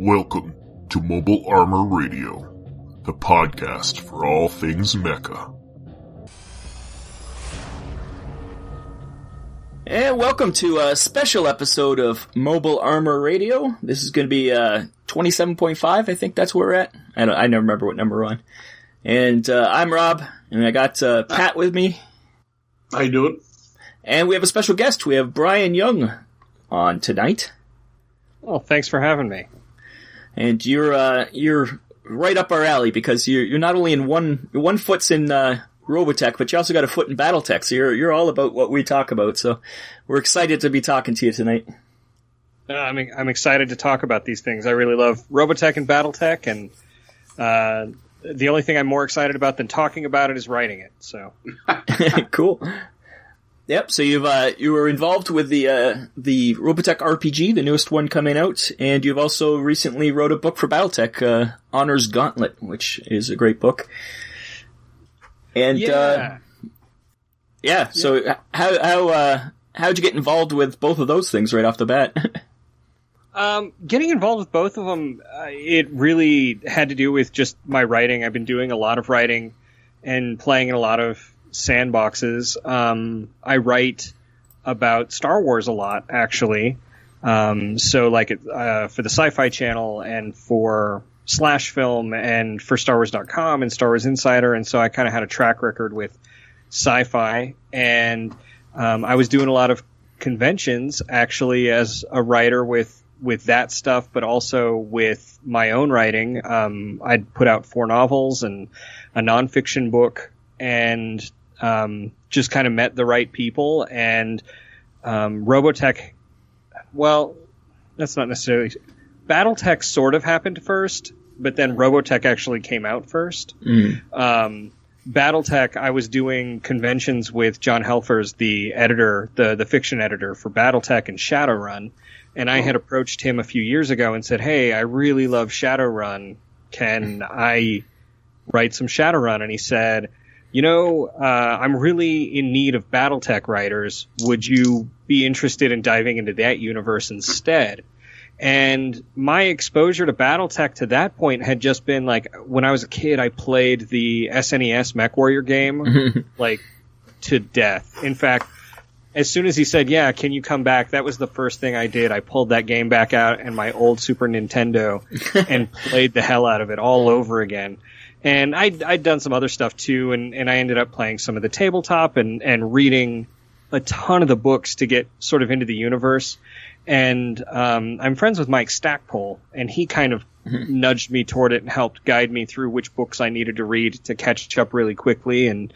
Welcome to Mobile Armor Radio, the podcast for all things mecha. And welcome to a special episode of Mobile Armor Radio. This is going to be uh, 27.5, I think that's where we're at. I, don't, I never remember what number we're on. And uh, I'm Rob, and I got uh, Pat with me. How you doing? And we have a special guest. We have Brian Young on tonight. Well, thanks for having me. And you're uh, you're right up our alley because you're you're not only in one one foot's in uh, Robotech, but you also got a foot in BattleTech. So you're you're all about what we talk about. So we're excited to be talking to you tonight. Uh, I'm I'm excited to talk about these things. I really love Robotech and BattleTech, and uh, the only thing I'm more excited about than talking about it is writing it. So cool. Yep. So you've uh, you were involved with the uh, the Robotech RPG, the newest one coming out, and you've also recently wrote a book for BattleTech, uh, Honor's Gauntlet, which is a great book. And yeah, uh, yeah. So how how uh, how'd you get involved with both of those things right off the bat? um, getting involved with both of them, uh, it really had to do with just my writing. I've been doing a lot of writing and playing in a lot of sandboxes. Um, I write about Star Wars a lot, actually. Um, so, like uh, for the Sci Fi Channel and for Slash Film and for Star Wars.com and Star Wars Insider. And so I kind of had a track record with sci fi. And um, I was doing a lot of conventions actually as a writer with with that stuff, but also with my own writing. Um, I'd put out four novels and a nonfiction book, and um, just kind of met the right people. And um, Robotech, well, that's not necessarily. BattleTech sort of happened first, but then Robotech actually came out first. Um, BattleTech, I was doing conventions with John Helfers, the editor, the the fiction editor for BattleTech and Shadowrun, and I had approached him a few years ago and said, "Hey, I really love Shadowrun. Can I write some Shadowrun?" And he said, "You know, uh, I'm really in need of BattleTech writers. Would you be interested in diving into that universe instead?" And my exposure to BattleTech to that point had just been like when I was a kid, I played the SNES MechWarrior game like to death. In fact, as soon as he said, "Yeah, can you come back?" That was the first thing I did. I pulled that game back out and my old Super Nintendo and played the hell out of it all over again. And I'd, I'd done some other stuff too, and, and I ended up playing some of the tabletop and, and reading a ton of the books to get sort of into the universe. And um, I'm friends with Mike Stackpole, and he kind of nudged me toward it and helped guide me through which books I needed to read to catch up really quickly. And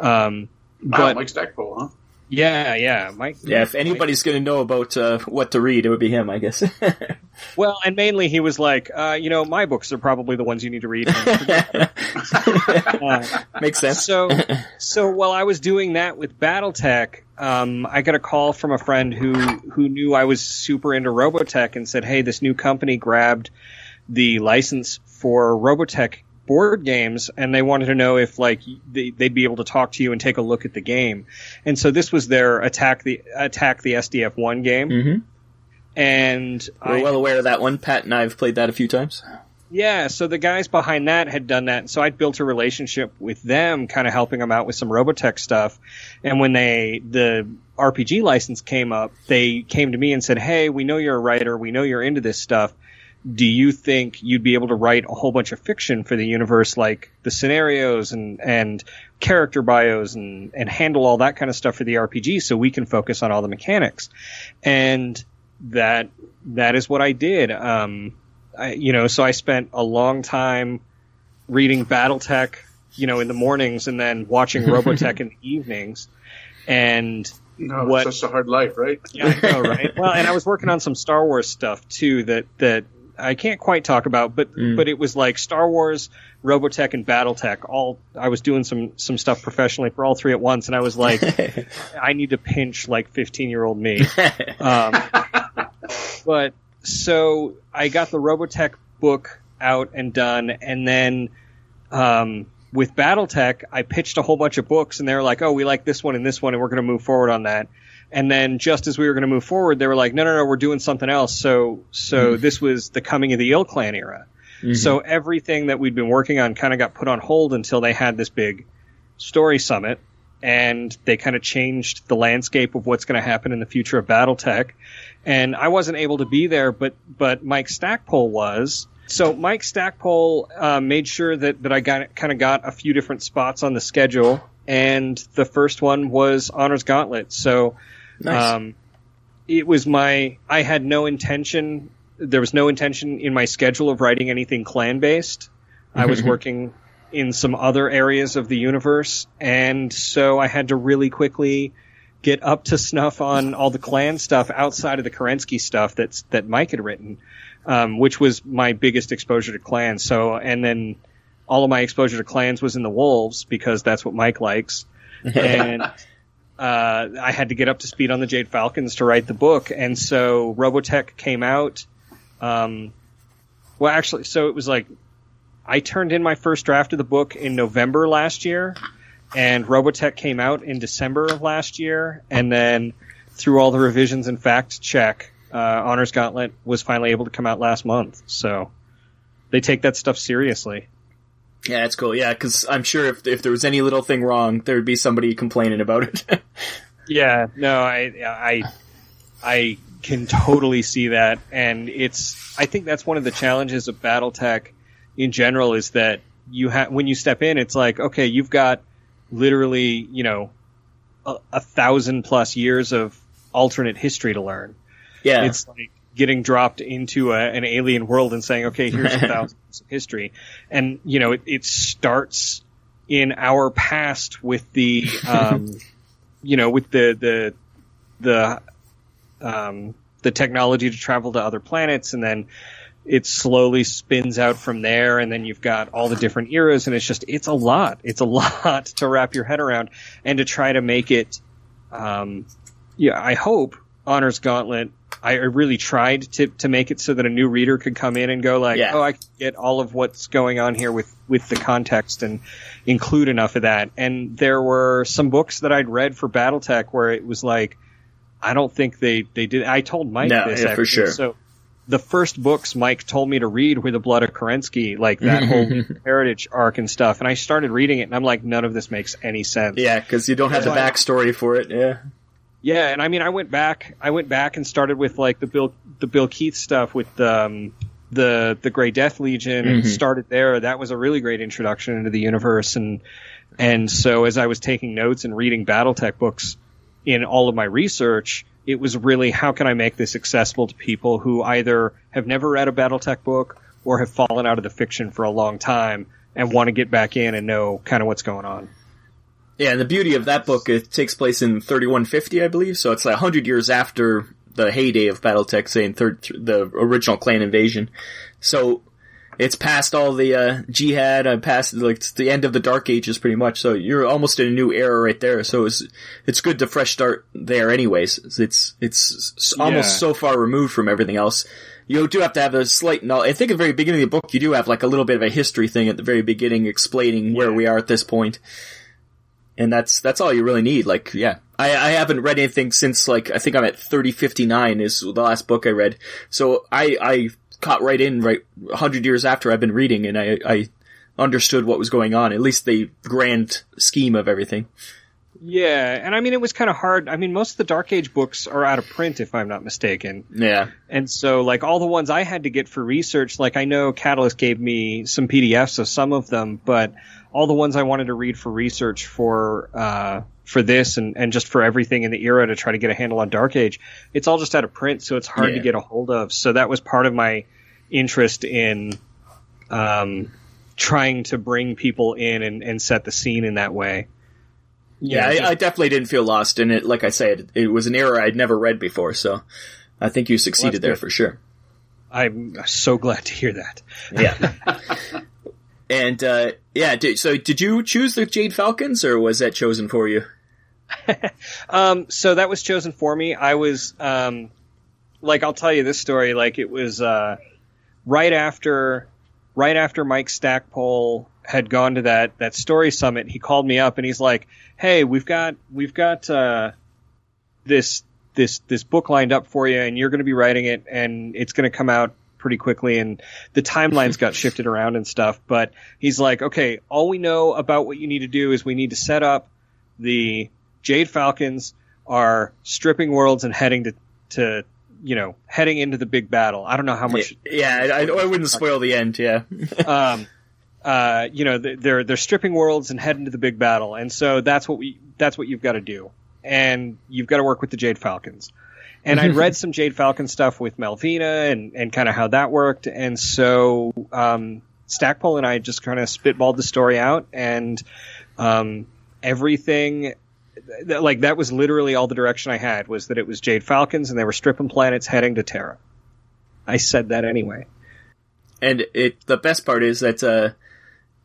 um, Wow, but Mike Stackpole, huh? Yeah, yeah, Mike. yeah. If anybody's going to know about uh, what to read, it would be him, I guess. Well, and mainly he was like, uh, you know, my books are probably the ones you need to read. Uh, Makes sense. so, so while I was doing that with BattleTech, um, I got a call from a friend who who knew I was super into Robotech and said, "Hey, this new company grabbed the license for Robotech board games, and they wanted to know if like they, they'd be able to talk to you and take a look at the game." And so this was their attack the attack the SDF one game, hmm and We're I well aware of that one. Pat and I have played that a few times. Yeah, so the guys behind that had done that. So I'd built a relationship with them, kind of helping them out with some Robotech stuff. And when they, the RPG license came up, they came to me and said, Hey, we know you're a writer. We know you're into this stuff. Do you think you'd be able to write a whole bunch of fiction for the universe, like the scenarios and, and character bios and, and handle all that kind of stuff for the RPG so we can focus on all the mechanics? And that, that is what I did. Um, I, you know, so I spent a long time reading BattleTech, you know, in the mornings and then watching Robotech in the evenings. And No, What- it's such a hard life, right? yeah, I know, right? Well, and I was working on some Star Wars stuff too that that I can't quite talk about, but Mm. but it was like Star Wars, Robotech, and BattleTech. All I was doing some some stuff professionally for all three at once, and I was like, I need to pinch like fifteen year old me. Um, but so I got the Robotech book out and done, and then um, with BattleTech, I pitched a whole bunch of books, and they were like, "Oh, we like this one and this one, and we're going to move forward on that." And then just as we were going to move forward, they were like, no, no, no, we're doing something else. So, so this was the coming of the ilClan era. So everything that we'd been working on kind of got put on hold until they had this big story summit and they kind of changed the landscape of what's going to happen in the future of BattleTech. And I wasn't able to be there, but, but Mike Stackpole was. So Mike Stackpole uh, made sure that, that I got kind of got a few different spots on the schedule, and the first one was Honors Gauntlet. So Nice. um, it was my I had no intention. There was no intention in my schedule of writing anything clan based. I was working in some other areas of the universe, and so I had to really quickly get up to snuff on all the clan stuff outside of the Kerensky stuff that's that Mike had written, um, which was my biggest exposure to clans. So, and then all of my exposure to clans was in the Wolves because that's what Mike likes, and uh, I had to get up to speed on the Jade Falcons to write the book, and so Robotech came out. Um, well, actually, so it was like I turned in my first draft of the book in November last year, and Robotech came out in December of last year, and then through all the revisions and fact check, uh, Honors Gauntlet was finally able to come out last month. So they take that stuff seriously. Yeah, that's cool. Yeah, because I'm sure if if there was any little thing wrong, there would be somebody complaining about it. Yeah, no, I, I, I can totally see that, and it's. I think that's one of the challenges of BattleTech in general is that you have when you step in, it's like okay, you've got literally you know a, a thousand plus years of alternate history to learn. yeah, It's like getting dropped into a, an alien world and saying, okay, here's a thousand years of history. And, you know, it, it starts in our past with the, um, you know, with the, the, the, um, the technology to travel to other planets. And then it slowly spins out from there. And then you've got all the different eras. And it's just it's a lot. It's a lot to wrap your head around. And to try to make it um, yeah i hope honors gauntlet i really tried to, to make it so that a new reader could come in and go like Yeah. oh i can get all of what's going on here with with the context and include enough of that and there were some books that i'd read for battletech where it was like i don't think they they did i told mike No, this yeah, for actually. sure. so the first books Mike told me to read were the Blood of Kerensky, like that whole heritage arc and stuff. And I started reading it, and I'm like, none of this makes any sense. yeah, because you don't have the backstory for it. Yeah, Yeah, and I mean, I went back, I went back and started with like the Bill, the Bill Keith stuff with um, the the Grey Death Legion, and started there. That was a really great introduction into the universe, and and so as I was taking notes and reading BattleTech books in all of my research, it was really how can I make this accessible to people who either have never read a BattleTech book or have fallen out of the fiction for a long time and want to get back in and know kind of what's going on. Yeah. And the beauty of that book, it takes place in 3150, I believe. So it's like hundred years after the heyday of BattleTech, say in third the original clan invasion. So it's past all the uh, jihad, uh, past like it's the end of the Dark Ages, pretty much. So you're almost in a new era right there. So it's it's good to fresh start there, anyways. It's it's almost Yeah. so far removed from everything else. You do have to have a slight knowledge. I think at the very beginning of the book, you do have like a little bit of a history thing at the very beginning, explaining where we are at this point and that's that's all you really need. Like, yeah, I, I haven't read anything since like I think I'm at thirty fifty nine is the last book I read. So I I caught right in right hundred years after I've been reading, and I I understood what was going on. At least the grand scheme of everything. Yeah, and I mean it was kind of hard. I mean most of the Dark Age books are out of print if I'm not mistaken. Yeah, And so like all the ones I had to get for research, like I know Catalyst gave me some PDFs of some of them, but all the ones I wanted to read for research for uh for this and, and just for everything in the era to try to get a handle on Dark Age, it's all just out of print, so it's hard to get a hold of. So that was part of my interest in um trying to bring people in and, and set the scene in that way. Yeah, just- I, I definitely didn't feel lost in it. Like I said, it was an era I'd never read before, so I think you succeeded there good. for sure. I'm so glad to hear that. Yeah. and uh, yeah, did, so did you choose the Jade Falcons, or was that chosen for you? Um, so that was chosen for me. I was, um, like, I'll tell you this story. Like, it was, uh, right after, right after Mike Stackpole had gone to that, that story summit, he called me up and he's like, Hey, we've got, we've got, uh, this this this book lined up for you, and you're going to be writing it, and it's going to come out pretty quickly, and the timelines got shifted around and stuff. But he's like, okay, all we know about what you need to do is we need to set up the Jade Falcons are stripping worlds and heading to to you know heading into the big battle. I don't know how much. Yeah, I, I, I wouldn't spoil the end. Yeah. um, uh, you know, they're they're stripping worlds and heading to the big battle, and so that's what we that's what you've got to do, and you've got to work with the Jade Falcons. And I read some Jade Falcon stuff with Malvina and and kind of how that worked, and so um, Stackpole and I just kind of spitballed the story out, and um, everything like that was literally all the direction I had was that it was Jade Falcons and they were stripping planets heading to Terra. I said that anyway. And it the best part is that uh,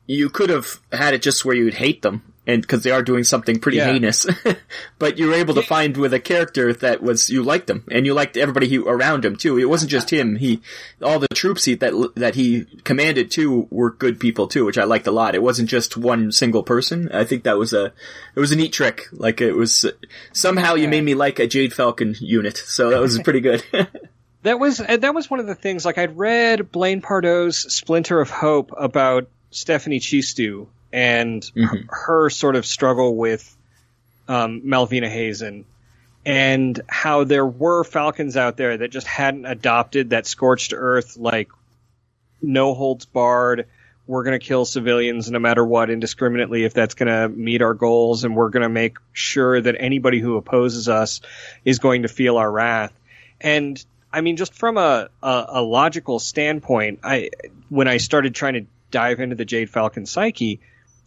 you could have had it just where you'd hate them, and because they are doing something pretty Yeah. heinous, but you were able to find with a character that was you liked them, and you liked everybody he, around him too. It wasn't just him; he all the troops he that that he commanded too were good people too, which I liked a lot. It wasn't just one single person. I think that was a it was a neat trick. Like it was somehow you made me like a Jade Falcon unit, so that was pretty good. That was that was one of the things. Like I'd read Blaine Pardoe's Splinter of Hope about Stephanie Chistu and her, her sort of struggle with um, Malvina Hazen, and how there were Falcons out there that just hadn't adopted that scorched earth, like no holds barred. We're going to kill civilians no matter what, indiscriminately, if that's going to meet our goals, and we're going to make sure that anybody who opposes us is going to feel our wrath. And I mean, just from a, a, a logical standpoint, I when I started trying to dive into the Jade Falcon psyche,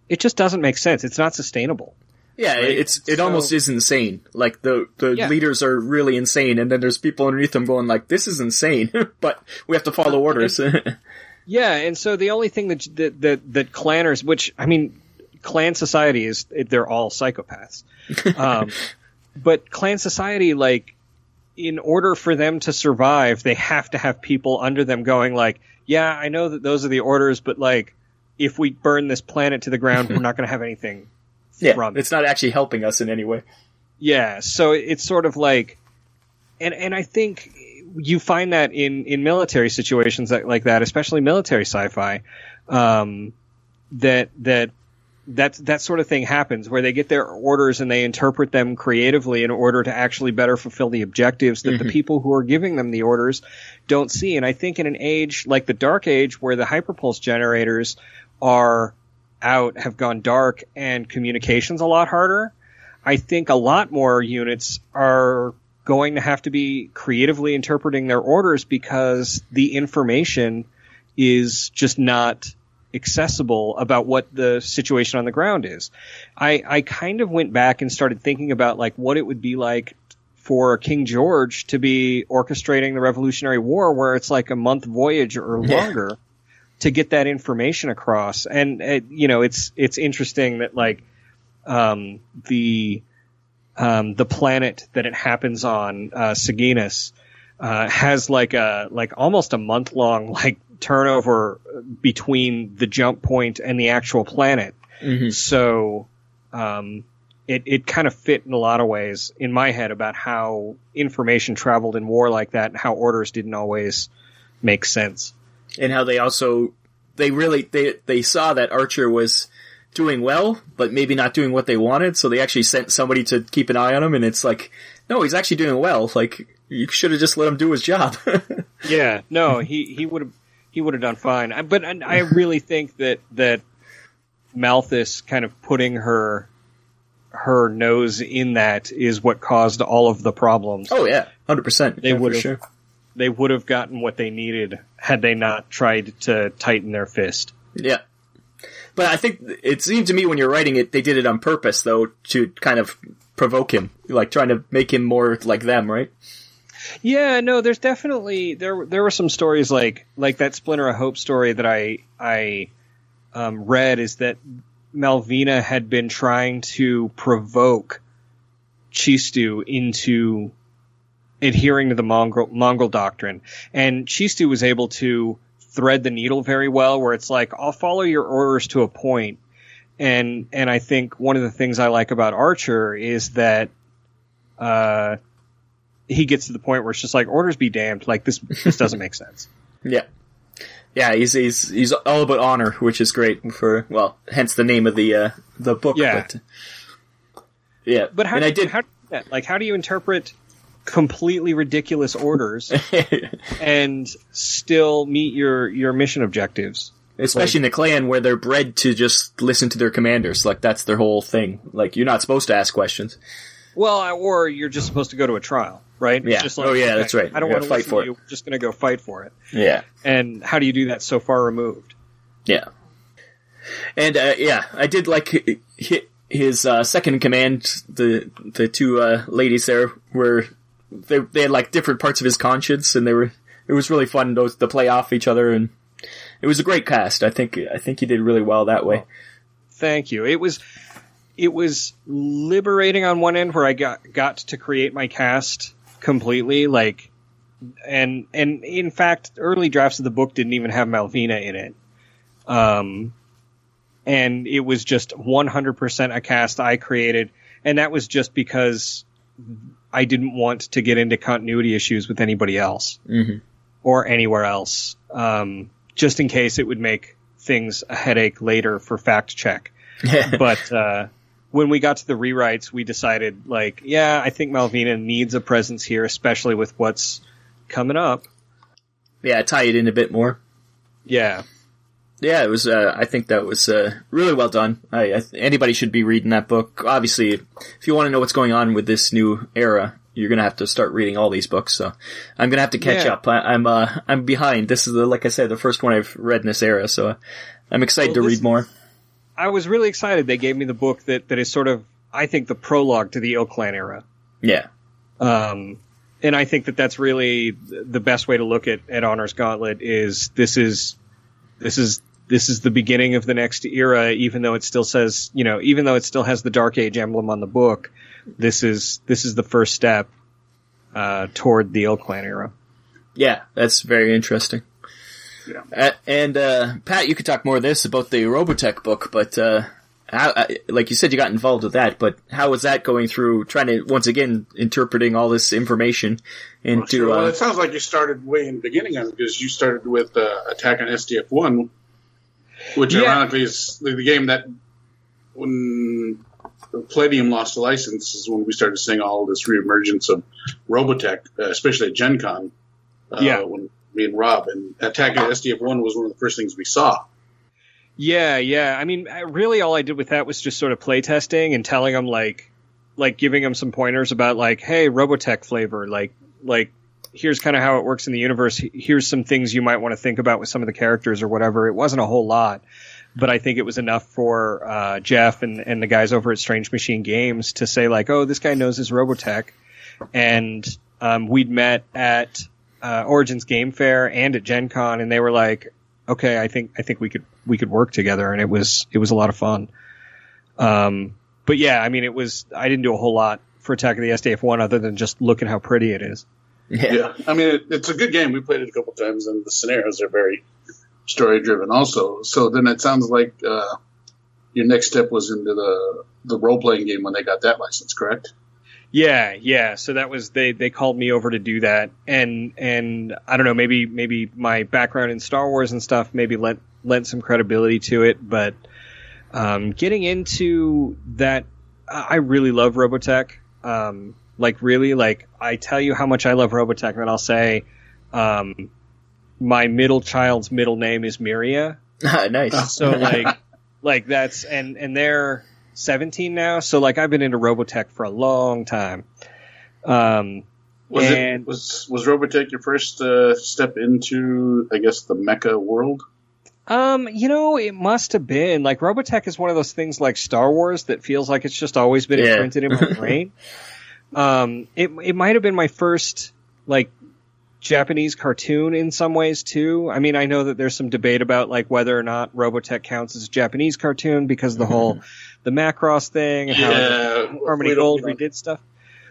it just doesn't make sense. It's not sustainable. Yeah, Right? it's it So- almost is insane. Like the the Yeah. leaders are really insane, and then there's people underneath them going like, "This is insane," but we have to follow orders. Yeah, and so the only thing that that that, that clanners, which I mean, clan society is they're all psychopaths, um, but clan society, like, in order for them to survive, they have to have people under them going like, yeah, I know that those are the orders, but like, if we burn this planet to the ground, we're not going to have anything yeah, from it. it's not actually helping us in any way. Yeah, so it's sort of like, and and I think you find that in in military situations that, like that, especially military sci-fi, um, that that that that sort of thing happens where they get their orders and they interpret them creatively in order to actually better fulfill the objectives that the mm-hmm. people who are giving them the orders don't see. And I think in an age like the Dark Age, where the hyperpulse generators are out, have gone dark, and communications a lot harder. I think a lot more units are going to have to be creatively interpreting their orders because the information is just not accessible about what the situation on the ground is. I, I kind of went back and started thinking about like what it would be like for King George to be orchestrating the Revolutionary War where it's like a month voyage or Yeah. longer to get that information across. And uh, you know, it's it's interesting that like um, the um, the planet that it happens on, uh, Saginas, uh, has like a like almost a month long like turnover between the jump point and the actual planet. So um, it it kind of fit in a lot of ways in my head about how information traveled in war like that and how orders didn't always make sense. and how they also they really they they saw that Archer was doing well, but maybe not doing what they wanted, so they actually sent somebody to keep an eye on him, and it's like, no, he's actually doing well. Like you should have just let him do his job. Yeah, no, he he would have he would have done fine. I- But I I really think that that Malthus kind of putting her her nose in that is what caused all of the problems. oh yeah, hundred percent. They yeah, would've- sure. They would have gotten what they needed had they not tried to tighten their fist. Yeah. But I think it seemed to me when you're writing it, they did it on purpose, though, to kind of provoke him, like trying to make him more like them, right? Yeah, no, there's definitely there there were some stories like like that Splinter of Hope story that I I um, read is that Malvina had been trying to provoke Chistu into adhering to the Mongol Mongol doctrine, and Chistu was able to thread the needle very well, where it's like I'll follow your orders to a point, and and I think one of the things I like about Archer is that uh, he gets to the point where it's just like orders be damned. Like this, this doesn't make sense. Yeah. Yeah, he's he's he's all about honor, which is great for well, hence the name of the uh, the book. Yeah. But, yeah, But how, and do, I did how you like how do you interpret completely ridiculous orders and still meet your your mission objectives? especially in the clan where they're bred to just listen to their commanders. Like that's their whole thing. Like you're not supposed to ask questions. Well, or you're just supposed to go to a trial, right? Yeah. It's just Oh, yeah, that's right. I don't want to fight for to You. We're just going to go fight for it. Yeah, And how do you do that so far removed? yeah, and uh, yeah, I did like hi- hi- his uh, second in command. The the two uh, ladies there were they they had like different parts of his conscience, and they were it was really fun to, to play off each other, and it was a great cast. I think I think he did really well that way. Thank you. It was it was liberating on one end where I got got to create my cast completely like and and in fact early drafts of the book didn't even have Malvina in it. Um and it was just 100% a cast I created and that was just because I didn't want to get into continuity issues with anybody else Mhm. or anywhere else, um, just in case it would make things a headache later for fact check. but uh, when we got to the rewrites, we decided, like, yeah, I think Malvina needs a presence here, especially with what's coming up. yeah, tie it in a bit more. Yeah, Yeah, it was. Uh, I think that was uh, really well done. I, I, anybody should be reading that book. Obviously, if you want to know what's going on with this new era, you're gonna have to start reading all these books. So I'm gonna have to catch Yeah. up. I, I'm uh, I'm behind. This is the, like I said, the first one I've read in this era. So I'm excited Well, to read more. I was really excited. They gave me the book that that is sort of, I think, the prologue to the ilClan era. Yeah, Um, and I think that that's really the best way to look at, at Honor's Gauntlet is this is this is this is the beginning of the next era, even though it still says you know even though it still has the Dark Age emblem on the book, this is this is the first step uh, toward the ilClan era. yeah, that's very interesting. Yeah. Uh, and uh, Pat, you could talk more of this about the Robotech book, but uh, how, like you said, you got involved with that. But how was that going through? Trying to once again interpreting all this information into Sure. Well, uh, it sounds like you started way in the beginning on it because you started with uh, Attack on SDF One, which Yeah. ironically is the, the game that when Palladium lost the license is when we started seeing all this reemergence of Robotech, uh, especially at Gen Con. Uh, Yeah. When me and Rob and Attack on SDF One was one of the first things we saw. Yeah, yeah. I mean, really, all I did with that was just sort of play testing and telling them like, like giving them some pointers about like, hey, Robotech flavor, like, like here's kind of how it works in the universe. Here's some things you might want to think about with some of the characters or whatever. It wasn't a whole lot, but I think it was enough for uh, Jeff and and the guys over at Strange Machine Games to say like, oh, this guy knows his Robotech, and um, we'd met at uh, Origins Game Fair and at Gen Con, and they were like, okay, I think I think we could we could work together, and it was it was a lot of fun. Um, but yeah, I mean, it was I didn't do a whole lot for Attack of the SDF one other than just look at how pretty it is. yeah. Yeah, I mean it, it's a good game. We played it a couple times, and the scenarios are very story driven. Also, so then it sounds like uh, your next step was into the the role playing game when they got that license, correct? Yeah, yeah. So that was they they called me over to do that, and and I don't know, maybe maybe my background in Star Wars and stuff maybe lent lent some credibility to it, but um, getting into that, I really love Robotech. Um, like really, like I tell you how much I love Robotech, and I'll say, um, my middle child's middle name is Miria. nice. So like, like that's and and they're 17 now. So like, I've been into Robotech for a long time. Um, Was And- it was was Robotech your first uh, step into, I guess, the mecha world? um, you know, it must have been like Robotech is one of those things like Star Wars that feels like it's just always been Yeah. imprinted in my brain. um, it it might have been my first like Japanese cartoon in some ways too. I mean, I know that there's some debate about like whether or not Robotech counts as a Japanese cartoon because of the whole the Macross thing and how Harmony we Gold we don't- redid stuff.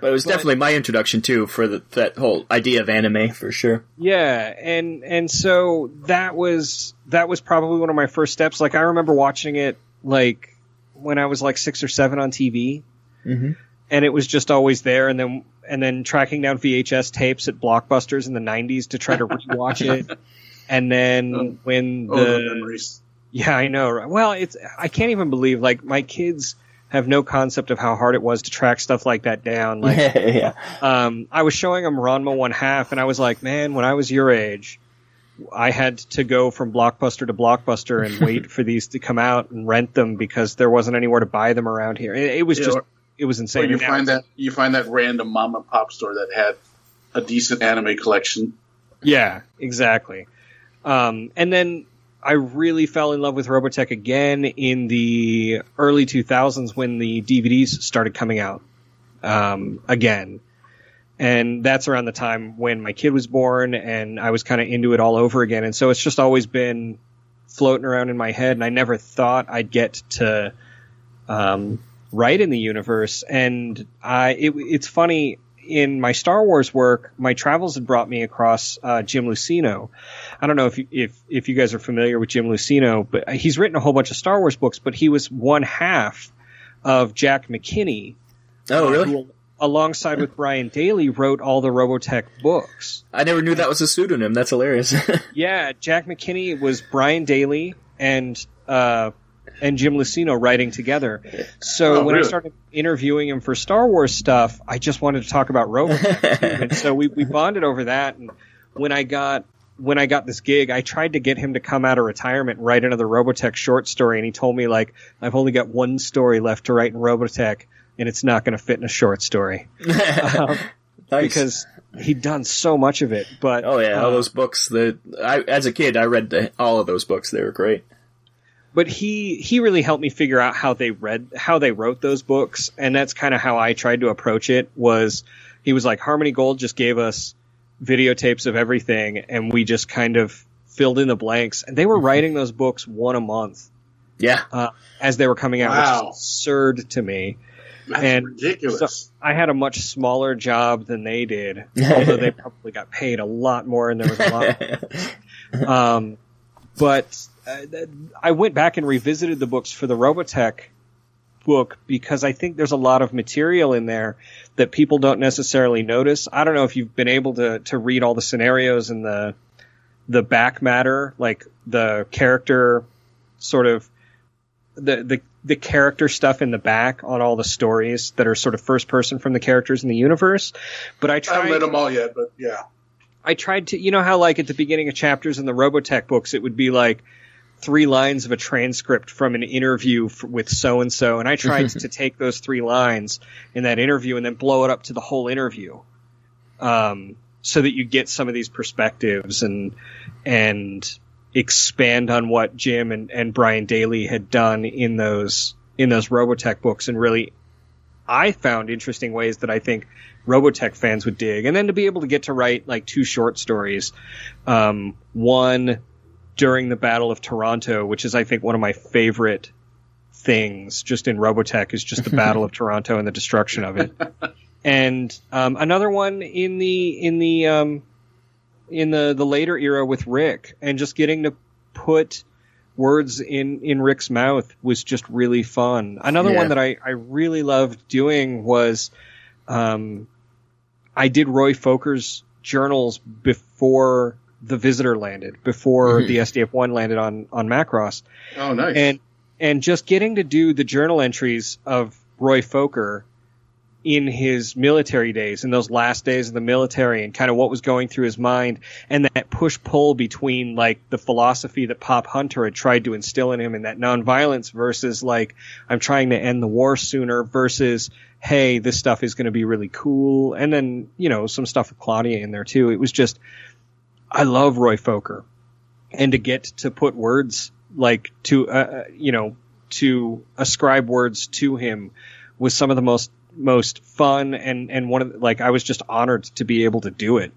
But it was But- definitely my introduction too for the, that whole idea of anime for sure. Yeah, and and so that was that was probably one of my first steps. Like I remember watching it like when I was like six or seven on TV, Mhm. and it was just always there. And then and then tracking down VHS tapes at Blockbusters in the '90s to try to rewatch it. And then when Oh, the the memories. Yeah, I know. right? Well, it's I can't even believe like my kids have no concept of how hard it was to track stuff like that down. Like yeah. um, I was showing them Ranma one half, and I was like, man, when I was your age, I had to go from Blockbuster to Blockbuster and wait for these to come out and rent them because there wasn't anywhere to buy them around here. It, it was Yeah, just, or- it was Or insane. you And find that you find that random mom and pop store that had a decent anime collection. Yeah, exactly. Um, and then I really fell in love with Robotech again in the early 2000s when the DVDs started coming out um, again. And that's around the time when my kid was born and I was kind of into it all over again. And so it's just always been floating around in my head and I never thought I'd get to um, write in the universe. And I, it, it's funny in my Star Wars work, my travels had brought me across uh, Jim Luceno. I don't know if you, if if you guys are familiar with Jim Luceno, but he's written a whole bunch of Star Wars books. But he was one half of Jack McKinney, Oh, uh, really? who, alongside with Brian Daly, wrote all the Robotech books. I never knew that was a pseudonym. That's hilarious. Yeah, Jack McKinney was Brian Daly and uh, and Jim Luceno writing together. So Oh, when I started interviewing him for Star Wars stuff, I just wanted to talk about Robotech, and so we, we bonded over that. And when I got when I got this gig, I tried to get him to come out of retirement and write another Robotech short story, and he told me like I've only got one story left to write in Robotech, and it's not going to fit in a short story um, Nice. because he'd done so much of it. But oh yeah, all uh, those books. that I as a kid, I read the, all of those books. They were great. but he he really helped me figure out how they read how they wrote those books and that's kind of how i tried to approach it was he was like harmony gold just gave us videotapes of everything and we just kind of filled in the blanks and they were writing those books one a month Yeah. uh, as they were coming out Wow. which is absurd to me That's And ridiculous. i had a much smaller job than they did although they probably got paid a lot more and there was a lot um, but uh, I went back and revisited the books for the Robotech book because I think there's a lot of material in there that people don't necessarily notice. I don't know if you've been able to to read all the scenarios and the the back matter, like the character sort of the the the character stuff in the back on all the stories that are sort of first person from the characters in the universe. But I I haven't read them all yet, but yeah. I tried to, you know how like at the beginning of chapters in the Robotech books, it would be like three lines of a transcript from an interview f- with so and so, and I tried to take those three lines in that interview and then blow it up to the whole interview, um, so that you get some of these perspectives and and expand on what Jim and, and Brian Daly had done in those in those Robotech books, and really, I found interesting ways that I think Robotech fans would dig, and then to be able to get to write like two short stories, um, one during the Battle of Toronto, which is I think one of my favorite things just in Robotech is just the Battle of Toronto and the destruction of it, and um, another one in the in the um, in the the later era with Rick, and just getting to put words in in Rick's mouth was just really fun. Another Yeah. one that I I really loved doing was um, I did Roy Fokker's journals before the Visitor landed, before Mhm. the SDF one landed on on Macross, Oh, nice. and and just getting to do the journal entries of Roy Fokker in his military days, in those last days of the military, and kind of what was going through his mind, and that push pull between like the philosophy that Pop Hunter had tried to instill in him, and that nonviolence versus like I'm trying to end the war sooner versus hey this stuff is going to be really cool, and then you know some stuff with Claudia in there too. It was just I love Roy Fokker, and to get to put words like to uh, uh, you know to ascribe words to him was some of the most most fun and and one of the, like I was just honored to be able to do it.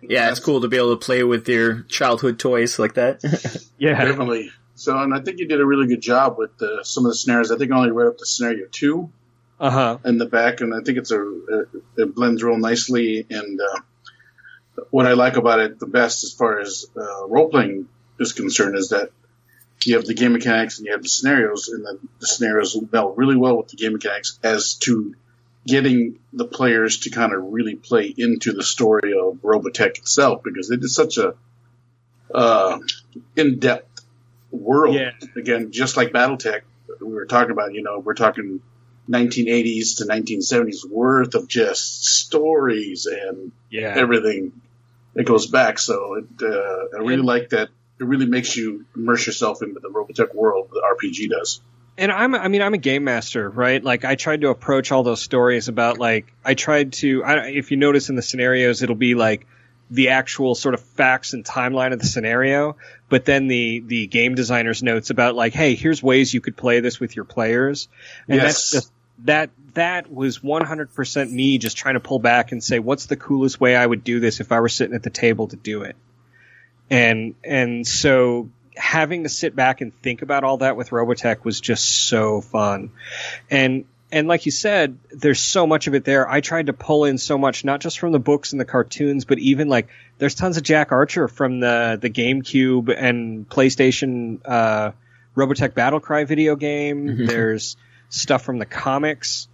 Yeah, it's cool to be able to play with your childhood toys like that. Yeah, Definitely. So, and I think you did a really good job with the, some of the scenarios. I think I only read up to scenario two uh huh. in the back, and I think it's a it, it blends real nicely. And uh, what I like about it the best, as far as uh, role playing is concerned, is that you have the game mechanics and you have the scenarios, and then the scenarios meld really well with the game mechanics as to getting the players to kind of really play into the story of Robotech itself because it is such a uh, in-depth world. Yeah. Again, just like BattleTech, we were talking about. You know, we're talking 1980s to 1970s worth of just stories and Yeah. everything that goes back. So it, uh, I really And- like that. It really makes you immerse yourself into the Robotech world. The RPG does. and I'm I mean I'm a game master, right? Like I tried to approach all those stories about like I tried to I, if you notice in the scenarios it'll be like the actual sort of facts and timeline of the scenario, but then the the game designer's notes about like hey, here's ways you could play this with your players. And that's Yes. just that that was 100% me just trying to pull back and say what's the coolest way I would do this if I were sitting at the table to do it. And and so having to sit back and think about all that with Robotech was just so fun. And and like you said, there's so much of it there. I tried to pull in so much, not just from the books and the cartoons, but even like there's tons of Jack Archer from the the GameCube and PlayStation uh, Robotech Battlecry video game. there's stuff from the comics.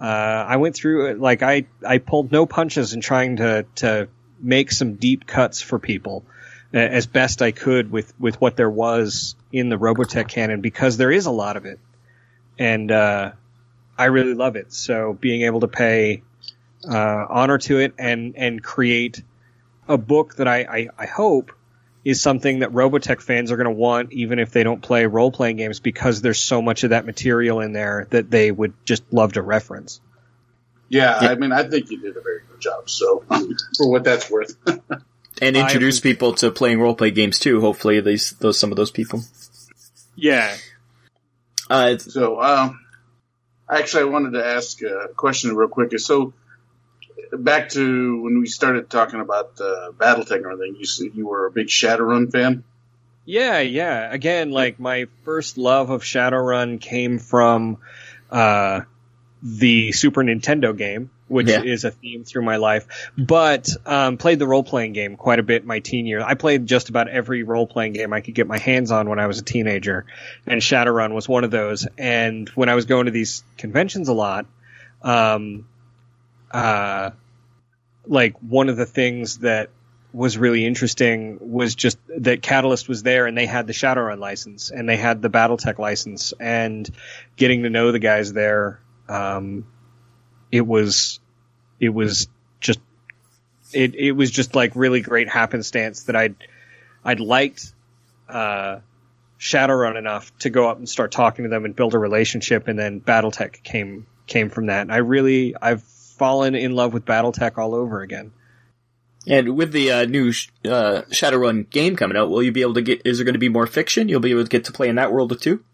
Uh, I went through it like I I pulled no punches in trying to to make some deep cuts for people as best I could with with what there was in the Robotech canon because there is a lot of it, and uh, I really love it. So being able to pay uh, honor to it and and create a book that I, I, I hope is something that Robotech fans are going to want, even if they don't play role playing games, because there's so much of that material in there that they would just love to reference. Yeah, I mean, I think you did a very good job. So, for what that's worth, And I introduce people to playing roleplay games too. Hopefully, these those some of those people. Yeah, Uh, so um, actually, I wanted to ask a question real quick. So, back to when we started talking about uh, BattleTech and everything, you said you were a big Shadowrun fan. Yeah, yeah. Again, like my first love of Shadowrun came from uh, the Super Nintendo game, which Yeah. is a theme through my life. But um, played the role playing game quite a bit in my teen years. I played just about every role playing game I could get my hands on when I was a teenager, and Shadowrun was one of those. And when I was going to these conventions a lot, um, uh, like one of the things that was really interesting was just that Catalyst was there and they had the Shadowrun license and they had the BattleTech license and getting to know the guys there, um, it was, it was just, it, it was just like really great happenstance that I'd, I'd liked, uh, Shadowrun enough to go up and start talking to them and build a relationship and then BattleTech came, came from that. And I really, I've fallen in love with BattleTech all over again. and with the uh, new sh- uh, Shadowrun game coming out, will you be able to get? Is there going to be more fiction? You'll be able to get to play in that world too.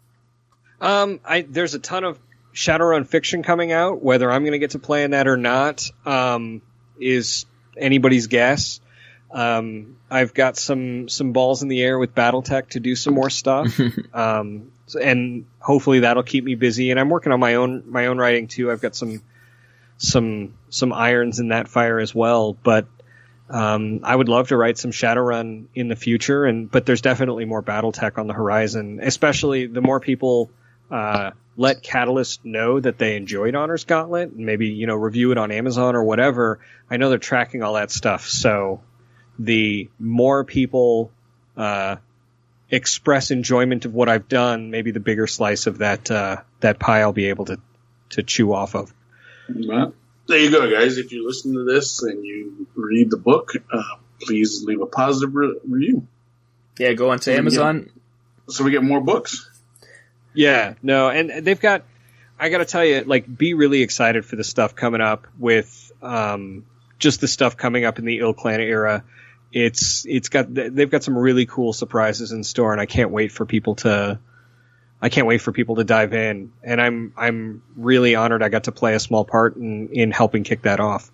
Um, I there's a ton of Shadowrun fiction coming out. Whether I'm going to get to play in that or not, um, is anybody's guess. Um, I've got some some balls in the air with BattleTech to do some more stuff. um, so- and hopefully that'll keep me busy. And I'm working on my own my own writing too. I've got some some some irons in that fire as well. But um, I would love to write some Shadowrun in the future, and but there's definitely more BattleTech on the horizon. Especially the more people uh, let Catalyst know that they enjoyed Honors Gauntlet, and maybe you know review it on Amazon or whatever. I know they're tracking all that stuff, so the more people uh, express enjoyment of what I've done, maybe the bigger slice of that uh, that pie I'll be able to to chew off of. Well, there you go, guys. If you listen to this and you read the book, uh, please leave a positive re- review Yeah, go onto Yeah. Amazon. so we get more books. Yeah, no, and they've got. I got to tell you, like, be really excited for the stuff coming up with um, just the stuff coming up in the ilClan era. It's it's got they've got some really cool surprises in store, and I can't wait for people to. I can't wait for people to dive in, and I'm I'm really honored I got to play a small part in in helping kick that off.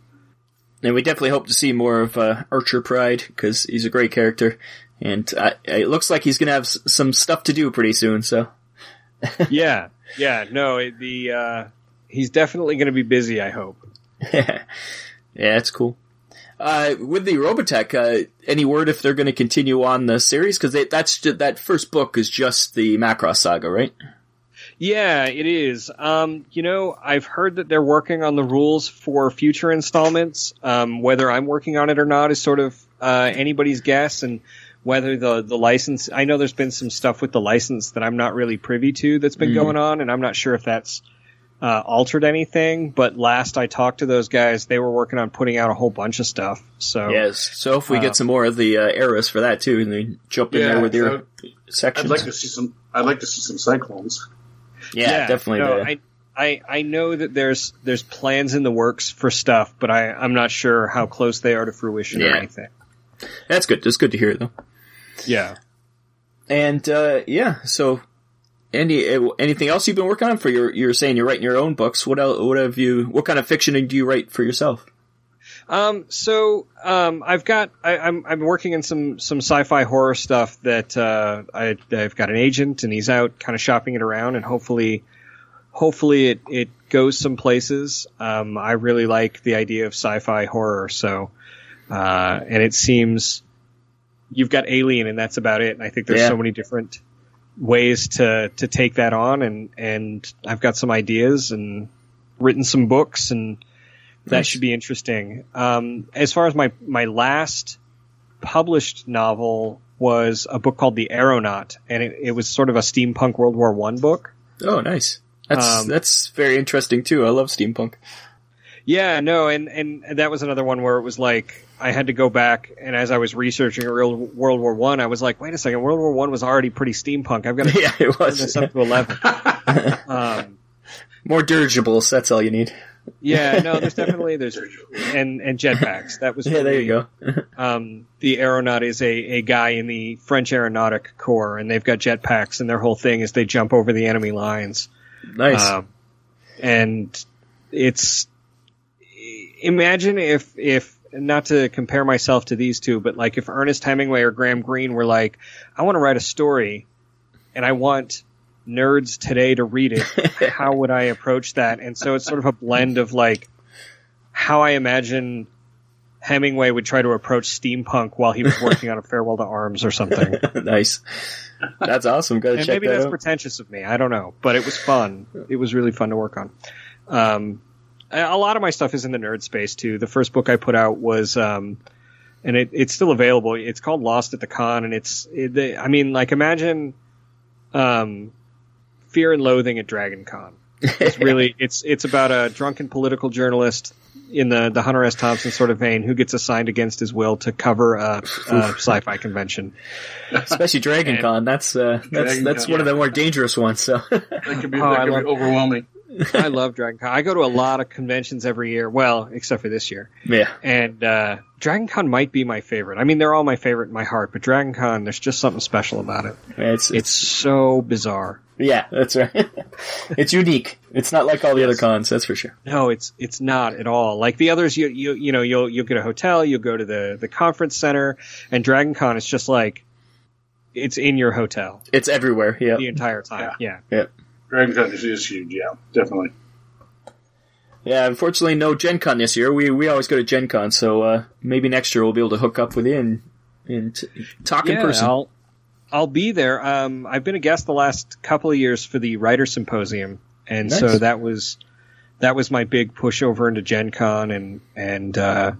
And we definitely hope to see more of uh, Archer Pryde because he's a great character, and uh, it looks like he's going to have s- some stuff to do pretty soon. So yeah, yeah, no, it- the uh, he's definitely going to be busy. I hope. yeah, it's cool. Uh, with the Robotech, uh, any word if they're going to continue on the series? Because that's that first book is just the Macross saga, right? Yeah, it is. Um, you know, I've heard that they're working on the rules for future installments. Um, whether I'm working on it or not is sort of uh, anybody's guess, and whether the the license. I know there's been some stuff with the license that I'm not really privy to that's been Mhm. going on, and I'm not sure if that's uh, altered anything. But last I talked to those guys, they were working on putting out a whole bunch of stuff. So Yes. So if we Uh, get some more of the uh, eras for that too, and then jump in Yeah, there with your so sections. I'd like to see some. I'd like to see some cyclones. yeah, definitely. No, I, I I know that there's there's plans in the works for stuff, but I I'm not sure how close they are to fruition or anything. That's good. That's good to hear, though. Yeah. And uh, yeah, so Andy, uh, anything else you've been working on for your? You're saying you're writing your own books. What else? What have you? What kind of fiction do you write for yourself? Um, so um, I've got I, I'm I'm working in some some sci-fi horror stuff that uh, I I've got an agent and he's out kind of shopping it around and hopefully hopefully it it goes some places. Um, I really like the idea of sci-fi horror, so uh, and it seems you've got Alien and that's about it. And I think there's Yeah. so many different ways to to take that on and and I've got some ideas and written some books and that Nice. should be interesting. Um, as far as my my last published novel was a book called The Aeronaut, and it, it was sort of a steampunk World War One book. Oh, nice. That's Um, that's very interesting too. I love steampunk. Yeah, no, and and that was another one where it was like I had to go back, and as I was researching real World War One, I, was like, wait a second, World War One was already pretty steampunk. I've got to yeah, it turn this up to eleven. um, more dirigibles. That's all you need. yeah, no, there's definitely there's and and jetpacks. That was Yeah, there really- you go. um, the aeronaut is a, a guy in the French Aeronautic Corps, and they've got jetpacks, and their whole thing is they jump over the enemy lines. Nice. Um, and it's imagine if if not to compare myself to these two, but like if Ernest Hemingway or Graham Greene were like, I want to write a story, and I want nerds today to read it. how would I approach that? And so it's sort of a blend of like how I imagine Hemingway would try to approach steampunk while he was working on a Farewell to Arms or something. nice. That's awesome. And check maybe that that's out. pretentious of me. I don't know, but it was fun. It was really fun to work on. Um, a a lot of my stuff is in the nerd space too. The first book I put out was, um, and it, it's still available. It's called Lost at the Con, and it's, it, the- I mean, like imagine, um, Fear and Loathing at Dragon Con. It's really, it's it's about a drunken political journalist in the the Hunter S. Thompson sort of vein who gets assigned against his will to cover a, a sci-fi convention. Especially Dragon Con. That's uh, that's Dragon that's Con, one of the more dangerous ones. So That could be, Oh, that I could be overwhelming. I love Dragon Con. I go to a lot of conventions every year. Well, except for this year. yeah, And uh, Dragon Con might be my favorite. I mean, they're all my favorite in my heart, but Dragon Con, there's just something special about it. it's, it's It's so bizarre. yeah, that's right. it's unique. It's not like all the other cons. That's for sure. No, it's it's not at all. Like the others, you you you know you'll you'll get a hotel, you'll go to the the conference center, and Dragon Con is just like it's in your hotel It's everywhere. Yeah, the entire time. Yeah. Dragon Con is, is huge. Yeah, definitely. yeah. Unfortunately, no Gen Con this year. We we always go to Gen Con, so uh, maybe next year we'll be able to hook up with you and and t- talk in person. I'll I'll be there. Um, I've been a guest the last couple of years for the Writer Symposium, and Nice. so that was that was my big push over into Gen Con, and and uh, ho-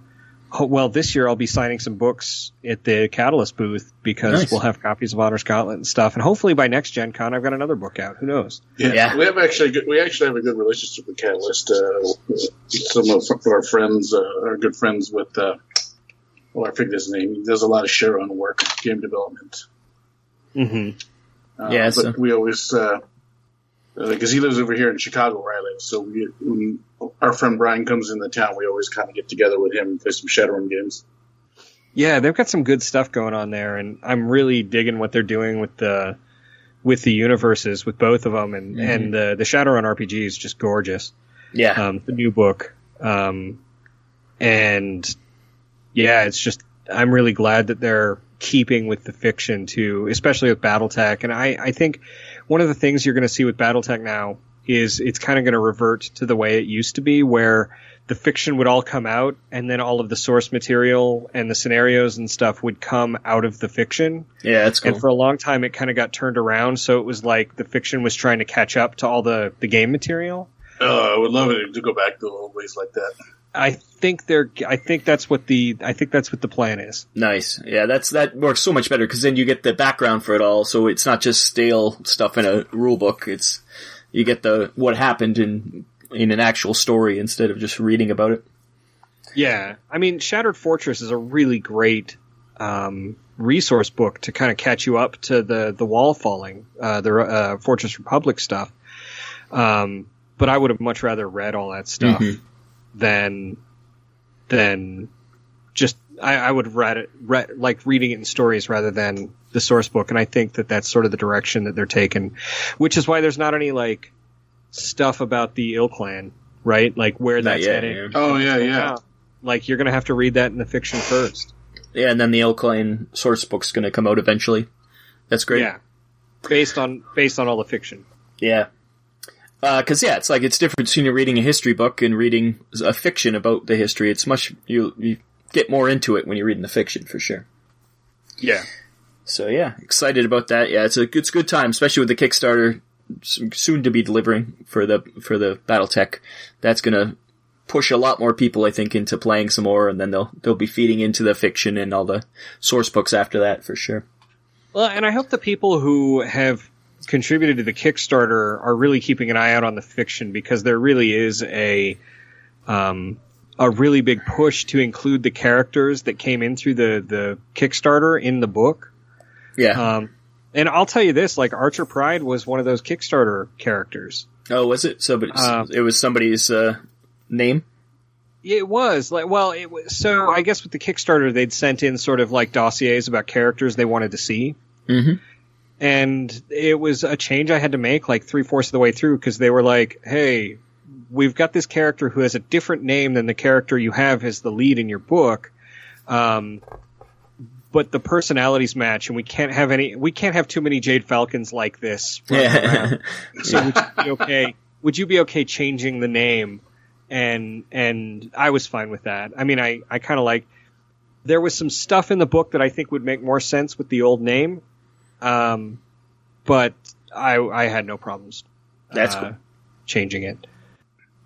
well, this year I'll be signing some books at the Catalyst booth because Nice. we'll have copies of Honor's Gauntlet and stuff, and hopefully by next Gen Con I've got another book out. Who knows? Yeah, Yeah. we have actually good, we actually have a good relationship with Catalyst. Uh, some of our friends uh, are good friends with. Uh, oh, I forget his name. He does a lot of Shadowrun work, game development. Mm-hmm. Uh, Yeah, but so- we always because he lives over here in Chicago where I live. So we, when our friend Brian comes into town, we always kind of get together with him and play some Shadowrun games. Yeah, they've got some good stuff going on there, and I'm really digging what they're doing with the with the universes with both of them, and Mhm. and the the Shadowrun RPG is just gorgeous. yeah, um, the new book. Um, and yeah, it's just, I'm really glad that they're keeping with the fiction too, especially with Battletech. And I, I think one of the things you're going to see with Battletech now is it's kind of going to revert to the way it used to be, where the fiction would all come out, and then all of the source material and the scenarios and stuff would come out of the fiction. Yeah, that's cool. And for a long time, it kind of got turned around, so it was like the fiction was trying to catch up to all the the game material. Oh, I would love it to go back to old ways like that. I think they're. I think that's what the. I think that's what the plan is. Nice. Yeah, that's that works so much better because then you get the background for it all. So it's not just stale stuff in a rule book. It's you get the what happened in in an actual story instead of just reading about it. Yeah, I mean, Shattered Fortress is a really great um, resource book to kind of catch you up to the the wall falling, uh, the uh, Fortress Republic stuff. Um, but I would have much rather read all that stuff Mhm. Than than just I, I would read it read, like reading it in stories rather than the source book, and I think that that's sort of the direction that they're taking, which is why there's not any like stuff about the ilClan, right? Like where Not that's yet, headed. yeah. Oh yeah, yeah. Like you're gonna have to read that in the fiction first. Yeah, and then the ilClan source book's going to come out eventually. That's great. Yeah, based on based on all the fiction. Yeah. Uh, because yeah, it's like it's different between you're reading a history book and reading a fiction about the history. It's much you you get more into it when you're reading the fiction for sure. Yeah, So yeah, excited about that. Yeah, it's a it's a good time, especially with the Kickstarter soon to be delivering for the for the BattleTech. That's gonna push a lot more people, I think, into playing some more, and then they'll they'll be feeding into the fiction and all the source books after that for sure. well, and I hope the people who have contributed to the Kickstarter are really keeping an eye out on the fiction because there really is a um, a really big push to include the characters that came in through the the Kickstarter in the book. Yeah. Um, and I'll tell you this: like Archer Pryde was one of those Kickstarter characters. oh, was it? So, but uh, it was somebody's uh, name. It was like, well, it was so. I guess with the Kickstarter, they'd sent in sort of like dossiers about characters they wanted to see, Mhm. And it was a change I had to make like three fourths of the way through because they were like, "Hey, we've got this character who has a different name than the character you have as the lead in your book." Um, but the personalities match, and we can't have any. We can't have too many Jade Falcons like this. around. So would you be okay? Would you be okay changing the name? And and I was fine with that. I mean, I I kind of like. There was some stuff in the book that I think would make more sense with the old name, um, but I I had no problems. That's uh, cool. Changing it.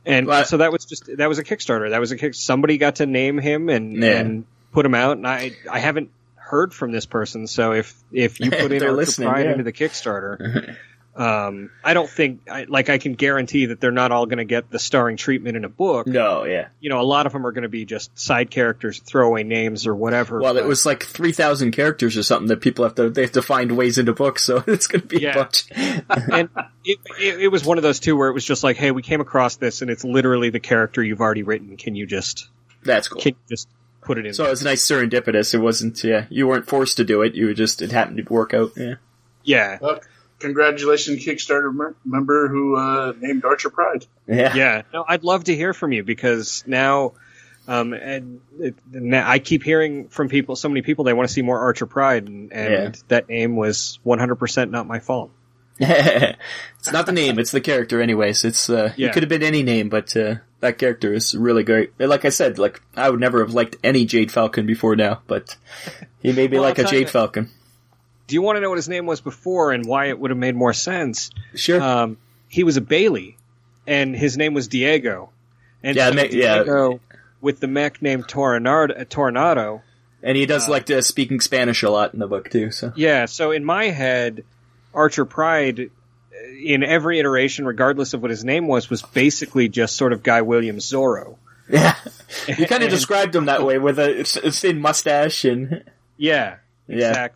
And Well, so that was just that was a Kickstarter. That was a kick. Somebody got to name him and Yeah. and put him out. And I I haven't heard from this person. So if if you put in Archer listening, Pride yeah. into the Kickstarter, um, I don't think I, like I can guarantee that they're not all going to get the starring treatment in a book. no, yeah. You know, a lot of them are going to be just side characters, throwaway names or whatever. Well, it was like three thousand characters or something that people have to they have to find ways into books, so it's going to be Yeah. a bunch. and it, it, it was one of those two where it was just like, hey, we came across this and it's literally the character you've already written. Can you just That's cool. can you just put it in? So there? it was nice serendipitous. It wasn't, yeah, you weren't forced to do it. You just, it happened to work out. Yeah. yeah, Well, congratulations, Kickstarter member who uh, named Archer Pryde. Yeah. yeah. No, I'd love to hear from you because now, um, and it, now I keep hearing from people, so many people they want to see more Archer Pryde, and, and Yeah. that name was 100% not my fault. it's not the name, it's the character anyways. It's, uh, Yeah. it could have been any name, but, uh, that character is really great. And Like I said, like, I would never have liked any Jade Falcon before now, but he made me Well, like a I'll tell Jade you- Falcon. Do you want to know what his name was before and why it would have made more sense? Sure. Um, he was a Bailey, and his name was Diego. And Yeah, ma- yeah. Diego, with the mech named Tornado, uh, Tornado. and he does uh, like to speaking Spanish a lot in the book too, so. Yeah, so in my head, Archer Pryde, uh, in every iteration, regardless of what his name was, was basically just sort of Guy Williams Zorro. Yeah. You kind of described him that way with a, a thin mustache and, Yeah, Yeah.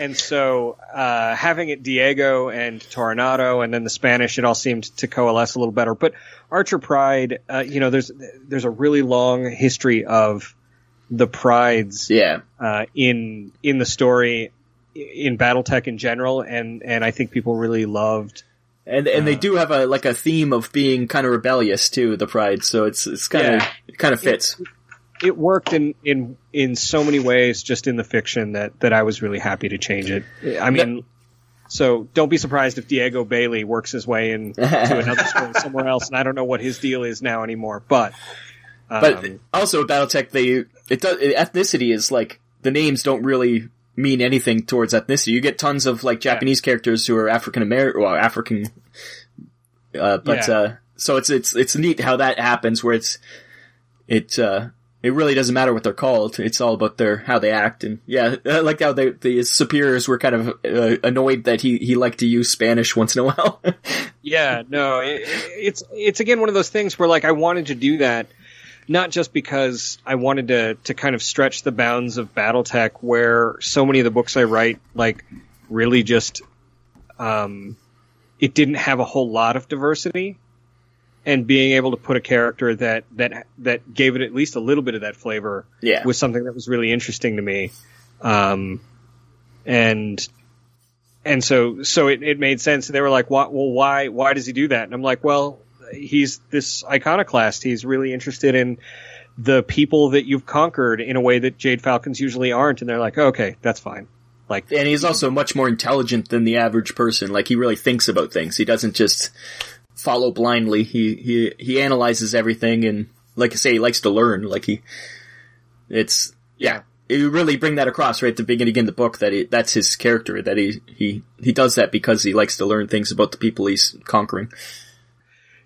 And so uh, having it Diego and Tornado, and then the Spanish, it all seemed to coalesce a little better. But Archer Pryde, uh, you know, there's there's a really long history of the Prydes yeah. uh, in in the story in BattleTech in general, and and I think people really loved. And and Uh, they do have a like a theme of being kind of rebellious too, the Pryde. So it's it's kind of Yeah. it kind of fits. It worked in in in so many ways, just in the fiction that that I was really happy to change it. I mean. So don't be surprised if Diego Bailey works his way into another story somewhere else, and I don't know what his deal is now anymore. But um, But also BattleTech, they it does ethnicity is like the names don't really mean anything towards ethnicity. You get tons of like Japanese characters who are African American, well, African. Uh, but Yeah. uh, so it's it's it's neat how that happens, where it's it uh, it really doesn't matter what they're called. It's all about their how they act, and yeah, I like how the the superiors were kind of uh, annoyed that he he liked to use Spanish once in a while. Yeah, no, it, it's it's again one of those things where like I wanted to do that, not just because I wanted to to kind of stretch the bounds of BattleTech, where so many of the books I write like really just um, it didn't have a whole lot of diversity, and being able to put a character that that that gave it at least a little bit of that flavor yeah, was something that was really interesting to me. Um, and and so so it, it made sense. They were like, "Why? Well, why? Why does he do that?" And I'm like, "Well, he's this iconoclast. He's really interested in the people that you've conquered in a way that Jade Falcons usually aren't." And they're like, "Okay, that's fine." Like, and he's also much more intelligent than the average person. Like he really thinks about things. He doesn't just follow blindly. He he he analyzes everything, and like I say, he likes to learn. Like he, it's yeah. You really bring that across right at the beginning in the book that he, that's his character. That he he he does that because he likes to learn things about the people he's conquering.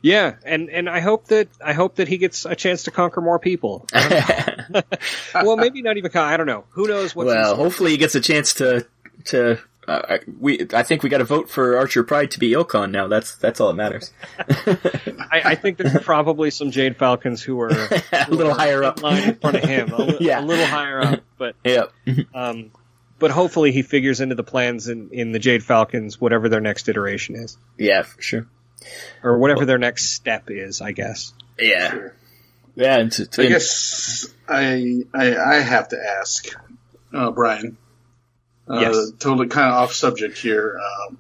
yeah, and and I hope that I hope that he gets a chance to conquer more people. well, maybe not even. I don't know. Who knows what's well, hopefully he gets a chance to to. Uh, we I think we got to vote for Archer Pryde to be ilKhan now. That's that's all that matters. I, I think there's probably some Jade Falcons who are a little higher in up. line in front of him, a, li- Yeah. a little higher up. But Yep. um, but hopefully he figures into the plans in, in the Jade Falcons, whatever their next iteration is, Yeah, for sure. or whatever their next step is. I guess. Yeah. Sure. Yeah, and to, to, I guess I, I I have to ask uh, Bryan. Uh, Yes. Totally kind of off subject here. Um,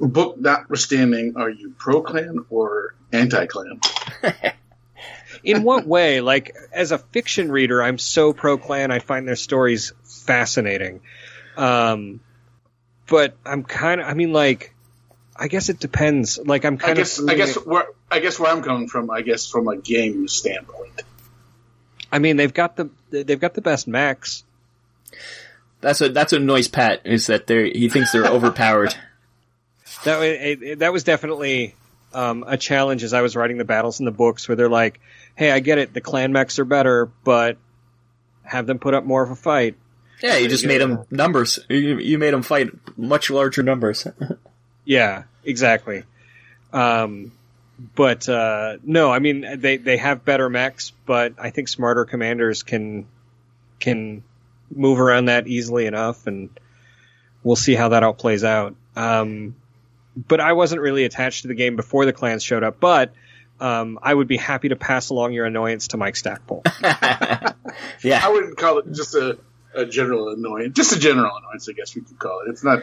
book notwithstanding, are you pro clan or anti clan? In what way? Like as a fiction reader, I'm so pro clan. I find their stories fascinating. Um, but I'm kind of. I mean, like, I guess it depends. Like I'm kind of. I guess I, where I guess where I'm coming from, I guess from a game standpoint. I mean, they've got the they've got the best mechs. That's what that's what annoys Pat is that they he thinks they're overpowered. That it, it- that was definitely um, a challenge as I was writing the battles in the books, where they're like, "Hey, I get it, the clan mechs are better, but have them put up more of a fight." Yeah, you just made them numbers. You, you made them fight much larger numbers. Yeah, exactly. Um, but uh, no, I mean they they have better mechs, but I think smarter commanders can can move around that easily enough, and we'll see how that all plays out. Um, but I wasn't really attached to the game before the clans showed up, but. Um, I would be happy to pass along your annoyance to Mike Stackpole. Yeah, I wouldn't call it just a, a general annoyance, just a general annoyance, I guess we could call it. It's not.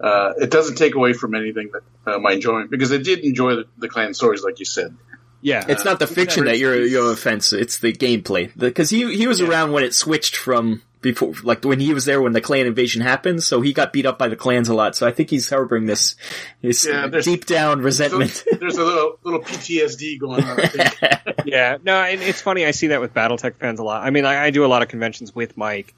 Uh, it doesn't take away from anything that uh, my enjoyment because I did enjoy the, the clan stories, like you said. Yeah, it's not the fiction that you're you're offense. It's the gameplay because he he was around when it switched from before, like when he was there when the clan invasion happened. So he got beat up by the clans a lot. So I think he's harboring this this Yeah, deep down resentment. there's a little little PTSD going on. I think. yeah, no, and it's funny. I see that with BattleTech fans a lot. I mean, I, I do a lot of conventions with Mike,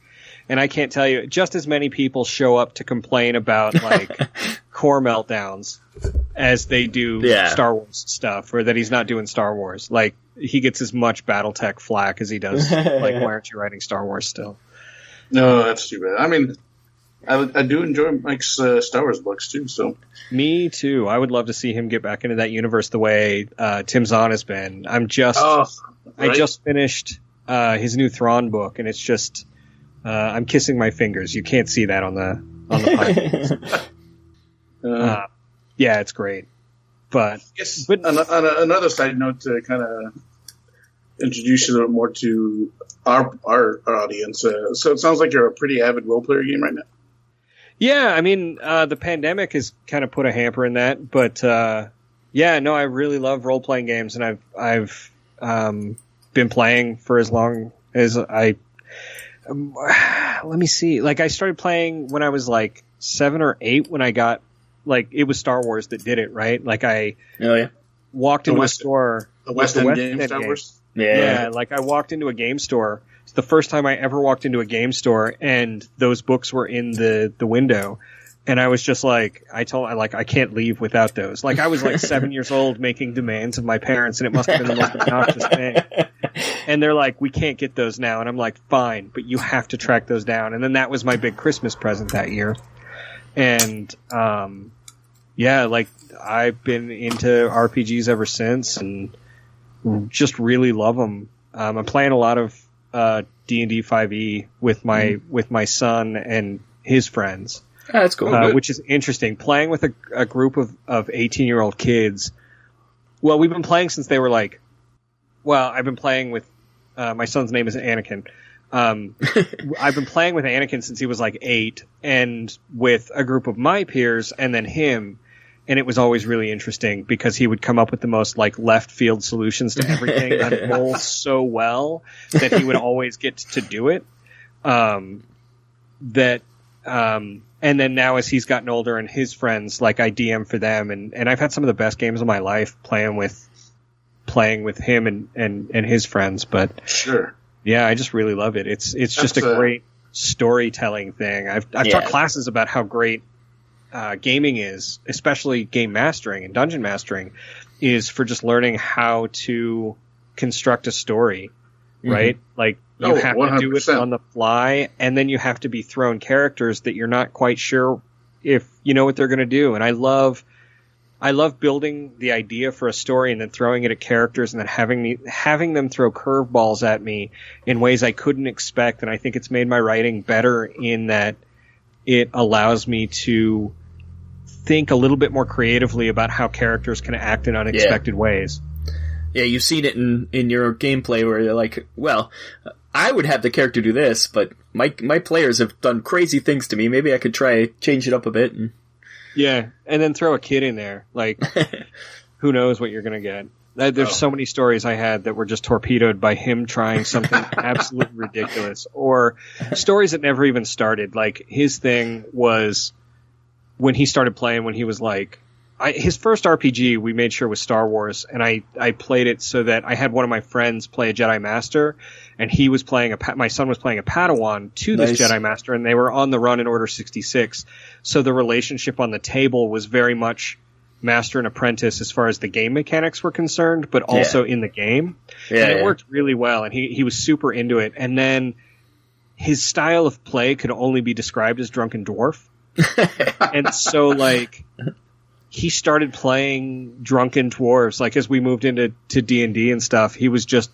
and I can't tell you, just as many people show up to complain about like core meltdowns as they do Yeah. Star Wars stuff, or that he's not doing Star Wars. Like he gets as much BattleTech flack as he does. like, why aren't you writing Star Wars still? No, that's too bad. I mean, I, I do enjoy Mike's uh, Star Wars books too. So Me too. I would love to see him get back into that universe the way uh, Tim Zahn has been. I'm just. oh, I just finished uh, his new Thrawn book, and it's just uh, I'm kissing my fingers. You can't see that on the on the podcast. uh, uh, yeah, it's great. But Yes, But- on, on a, another side note to kind of introduce you a little more to our our, our audience. Uh, so it sounds like you're a pretty avid role player game right now. yeah, I mean, uh, the pandemic has kind of put a hamper in that. But uh, yeah, no, I really love role playing games, and I've I've um, been playing for as long as I. Um, let me see. Like I started playing when I was like seven or eight when I got like it was Star Wars that did it, right? Like I Oh yeah. walked The into West- a store. The with West the End West game, End Star game. Wars. Yeah. like I walked into a game store. It's the first time I ever walked into a game store, and those books were in the the window. And I was just like, I told, I like, I can't leave without those. Like, I was like seven years old making demands of my parents, and it must have been the most obnoxious thing. And they're like, we can't get those now. And I'm like, fine, but you have to track those down. And then that was my big Christmas present that year. And, um, yeah, like, I've been into RPGs ever since and just really love them. Um, I'm playing a lot of, uh, D&D 5e with my, with my son and his friends Ah, that's cool. uh, which is interesting. Playing with a, a group of, of 18 year old kids. Well, we've been playing since they were like, well, I've been playing with, uh, my son's name is Anakin. Um, I've been playing with Anakin since he was like eight and with a group of my peers and then him. And it was always really interesting because he would come up with the most like left field solutions to everything and roll so well that he would always get to do it. Um, that um, and then now as he's gotten older and his friends, like I DM for them and, and I've had some of the best games of my life playing with, playing with him and, and, and his friends. But Sure. yeah, I just really love it. It's, it's just That's a a- great storytelling thing. I've, I've Yeah. taught classes about how great, uh, gaming is, especially game mastering and dungeon mastering is for just learning how to construct a story, right? Like you Oh, have to do it on the fly, and then you have to be thrown characters that you're not quite sure if you know what they're going to do. And I love, I love building the idea for a story and then throwing it at characters and then having me having them throw curveballs at me in ways I couldn't expect. And I think it's made my writing better in that it allows me to think a little bit more creatively about how characters can act in unexpected ways. Yeah, you've seen it in, in your gameplay where you're like, well, I would have the character do this, but my my players have done crazy things to me. Maybe I could try change it up a bit. And Yeah, and then throw a kid in there. Like, who knows what you're gonna get? There's Oh. so many stories I had that were just torpedoed by him trying something absolutely ridiculous, or stories that never even started. Like his thing was when he started playing when he was like. I, his first RPG we made sure was Star Wars, and I, I played it so that I had one of my friends play a Jedi Master, and he was playing a my son was playing a Padawan to this Jedi Master, and they were on the run in Order sixty six. So the relationship on the table was very much master and apprentice as far as the game mechanics were concerned, but also in the game. yeah, and it yeah. worked really well, and he he was super into it. And then his style of play could only be described as drunken dwarf, and so like he started playing drunken dwarves. Like as we moved into to D and D and stuff, he was just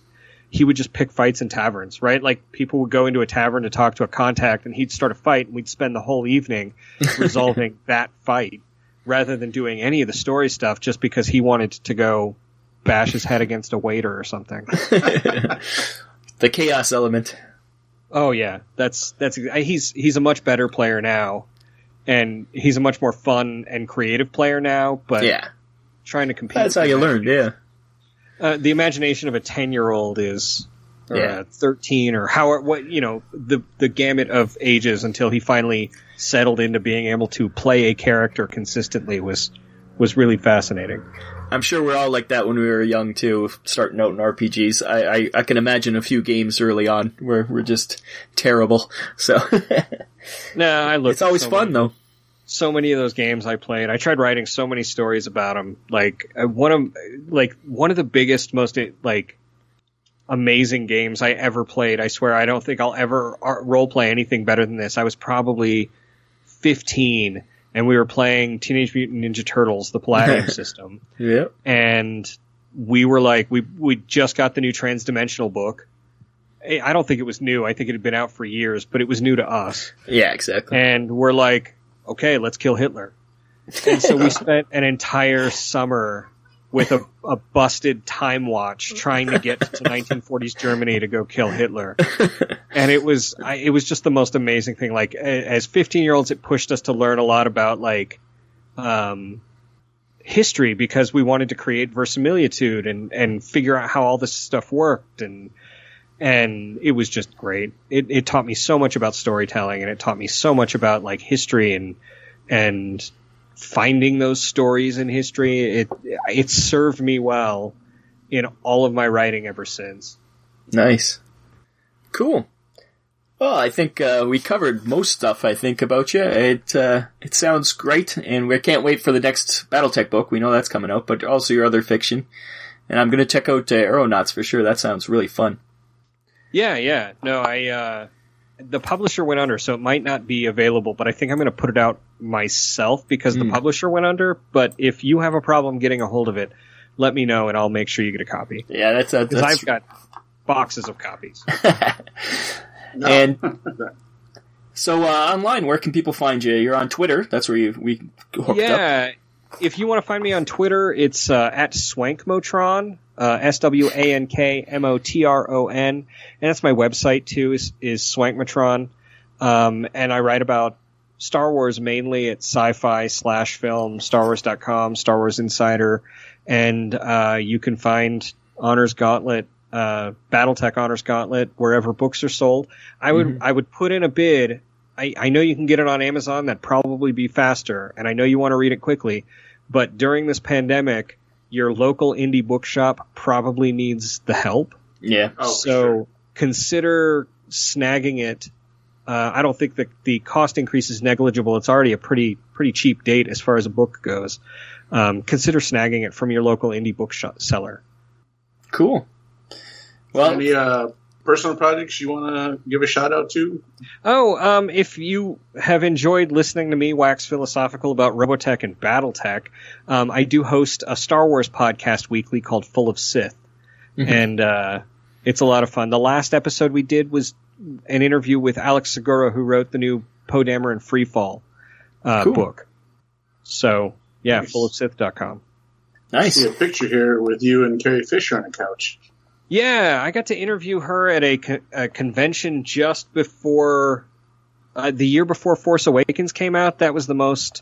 he would just pick fights in taverns, right? Like people would go into a tavern to talk to a contact, and he'd start a fight, and we'd spend the whole evening resolving that fight rather than doing any of the story stuff, just because he wanted to go bash his head against a waiter or something. the chaos element. Oh yeah, that's that's he's he's a much better player now, and he's a much more fun and creative player now. But Yeah, trying to compete, that's how you the learn. Yeah, uh, the imagination of a 10 year old is or Yeah. a 13 or how what you know the the gamut of ages until he finally settled into being able to play a character consistently was was really fascinating I'm sure we're all like that when we were young too, starting out in RPGs. I, I, I can imagine a few games early on where we're just terrible. So no i looked it's always so fun many, though. so many of those games i played i tried writing so many stories about them like uh, one of like one of the biggest most like amazing games i ever played i swear i don't think i'll ever role play anything better than this i was probably 15 and we were playing Teenage Mutant Ninja Turtles, the Palladium system, Yeah. and we were like, we we just got the new Transdimensional book. I I don't think it was new. I think it had been out for years, but it was new to us. Yeah, exactly. And we're like, okay, let's kill Hitler. And so we spent an entire summer with a, a busted time watch trying to get to 1940s Germany to go kill Hitler. And it was, I, it was just the most amazing thing. Like, as 15 year olds, it pushed us to learn a lot about like, um, history because we wanted to create verisimilitude and, and figure out how all this stuff worked. And, and it was just great. It, it taught me so much about storytelling and it taught me so much about like history and and finding those stories in history. It it served me well in all of my writing ever since. Nice. Cool. Well, I think uh, we covered most stuff. I think about you. It uh, it sounds great, and we can't wait for the next BattleTech book. We know that's coming out, but also your other fiction. And I'm going to check out uh, Aeronauts for sure. That sounds really fun. Yeah, yeah. No, I uh, the publisher went under, so it might not be available. But I think I'm going to put it out myself because the Mm. publisher went under. But if you have a problem getting a hold of it, let me know, and I'll make sure you get a copy. Yeah, that's Because I've got boxes of copies. And so uh, online, where can people find you? You're on Twitter. That's where you we hooked up. If you want to find me on Twitter, it's uh, at Swankmotron, uh, S W A N K M O T R O N, and that's my website too. Is is Swankmotron, um, and I write about Star Wars mainly at sci-fi slash film, StarWars.com, Star Wars Insider, and uh, you can find Honors Gauntlet, uh, BattleTech Honors Gauntlet wherever books are sold. I would I would put in a bid. I, I know you can get it on Amazon. That'd probably be faster, and I know you want to read it quickly. But during this pandemic, your local indie bookshop probably needs the help. Yeah. Oh, for so sure. consider snagging it. Uh, I don't think that the cost increase is negligible. It's already a pretty pretty cheap date as far as a book goes. Um, consider snagging it from your local indie bookshop seller. Cool. Well, Any uh, personal projects you want to give a shout out to? Oh, um, if you have enjoyed listening to me wax philosophical about Robotech and BattleTech, um, I do host a Star Wars podcast weekly called Full of Sith, and uh, it's a lot of fun. The last episode we did was an interview with Alex Segura, who wrote the new Poe Dameron Freefall uh, Cool. book. So yeah, Nice. fullofsith.com. nice. See a picture here with you and Carrie Fisher on a couch. Yeah, I got to interview her at a, co- a convention just before uh, the year before Force Awakens came out. That was the most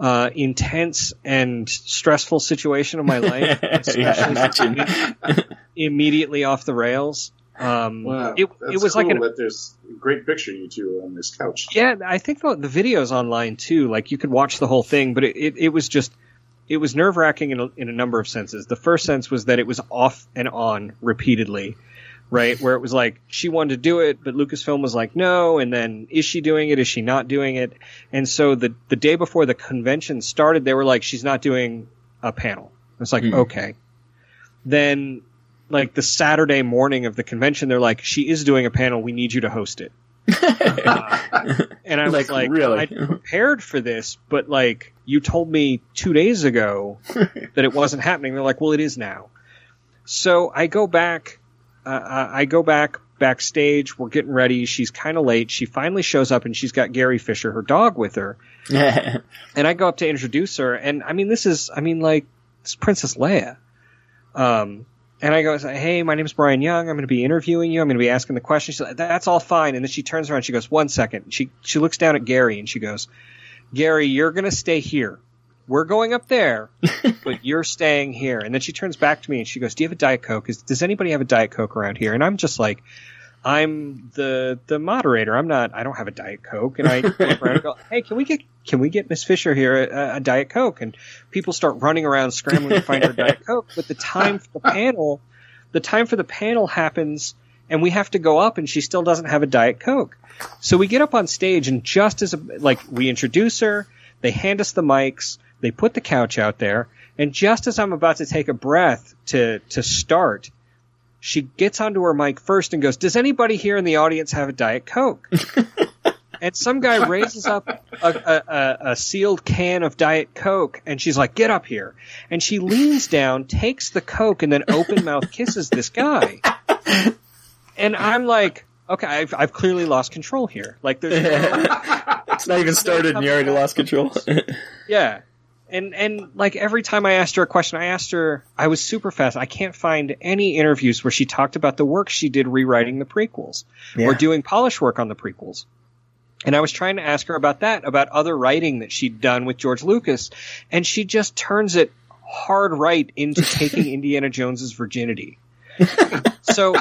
uh, intense and stressful situation of my life. yeah, especially imagine. immediately off the rails. Um, Wow, it, that's it was cool like an that there's a great picture of you two on this couch. yeah. I think the, the video's online too. Like you could watch the whole thing, but it, it, it was just it was nerve wracking in a, in a number of senses. The first sense was that it was off and on repeatedly, right? Where it was like she wanted to do it, but Lucasfilm was like no, and then is she doing it? Is she not doing it? And so the the day before the convention started, they were like she's not doing a panel. It's like Hmm. okay. Then like the Saturday morning of the convention, they're like she is doing a panel. We need you to host it. And I was Like, like, really? I prepared for this, but like you told me two days ago that it wasn't happening. They're like, well, it is now. So I go back, uh, uh, I go back backstage. We're getting ready. She's kind of late. She finally shows up and she's got Gary Fisher, her dog, with her. And I go up to introduce her. And I mean, this is, I mean, like, it's Princess Leia. Um, and I go, hey, my name's Bryan Young. I'm going to be interviewing you. I'm going to be asking the questions. She's like, That's all fine. And then she turns around. She goes, one second. She she looks down at Gary and she goes, Gary, you're going to stay here. We're going up there, but you're staying here. And then she turns back to me and she goes, Do you have a Diet Coke? Is, does anybody have a Diet Coke around here? And I'm just like, I'm the the moderator. I'm not. I don't have a Diet Coke. And I look around and go, Hey, can we get can we get Miss Fisher here a, a Diet Coke? And people start running around scrambling to find her Diet Coke. But the time for the panel, the time for the panel happens, and we have to go up, and she still doesn't have a Diet Coke. So we get up on stage, and just as a, like we introduce her, they hand us the mics, they put the couch out there, and just as I'm about to take a breath to to start, she gets onto her mic first and goes, "Does anybody here in the audience have a Diet Coke?" and some guy raises up a, a, a, a sealed can of Diet Coke, and she's like, "Get up here!" And she leans down, takes the Coke, and then open mouth kisses this guy. And I'm like, "Okay, I've, I've clearly lost control here. Like, there's it's not even started and you already lost control. yeah." And and like every time I asked her a question, I asked her. I was super fast. I can't find any interviews where she talked about the work she did rewriting the prequels or doing polish work on the prequels. And I was trying to ask her about that, about other writing that she'd done with George Lucas, and she just turns it hard right into taking Indiana Jones's virginity. so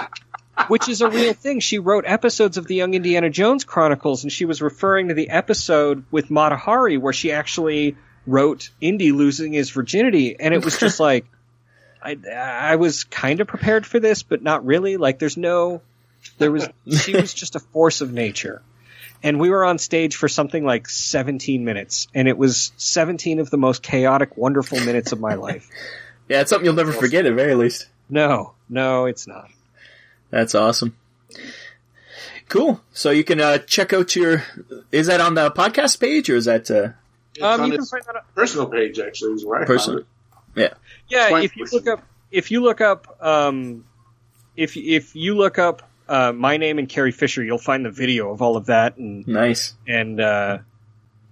which is a real thing. She wrote episodes of the Young Indiana Jones Chronicles, and she was referring to the episode with Mata Hari where she actually wrote Indy losing his virginity, and it was just like, I, I was kind of prepared for this, but not really. Like, there's no, there was, she was just a force of nature. And we were on stage for something like 17 minutes, and it was 17 of the most chaotic, wonderful minutes of my life. Yeah, it's something you'll never forget at very least. No, no, it's not. That's awesome. Cool. So you can uh, check out your. Is that on the podcast page or is that uh, It's Um, on you can find that. personal page actually is where I Personal. found it. yeah? Yeah, Quite if you personal. look up, if you look up, um, if if you look up uh, my name and Carrie Fisher, you'll find the video of all of that, and Nice. and uh,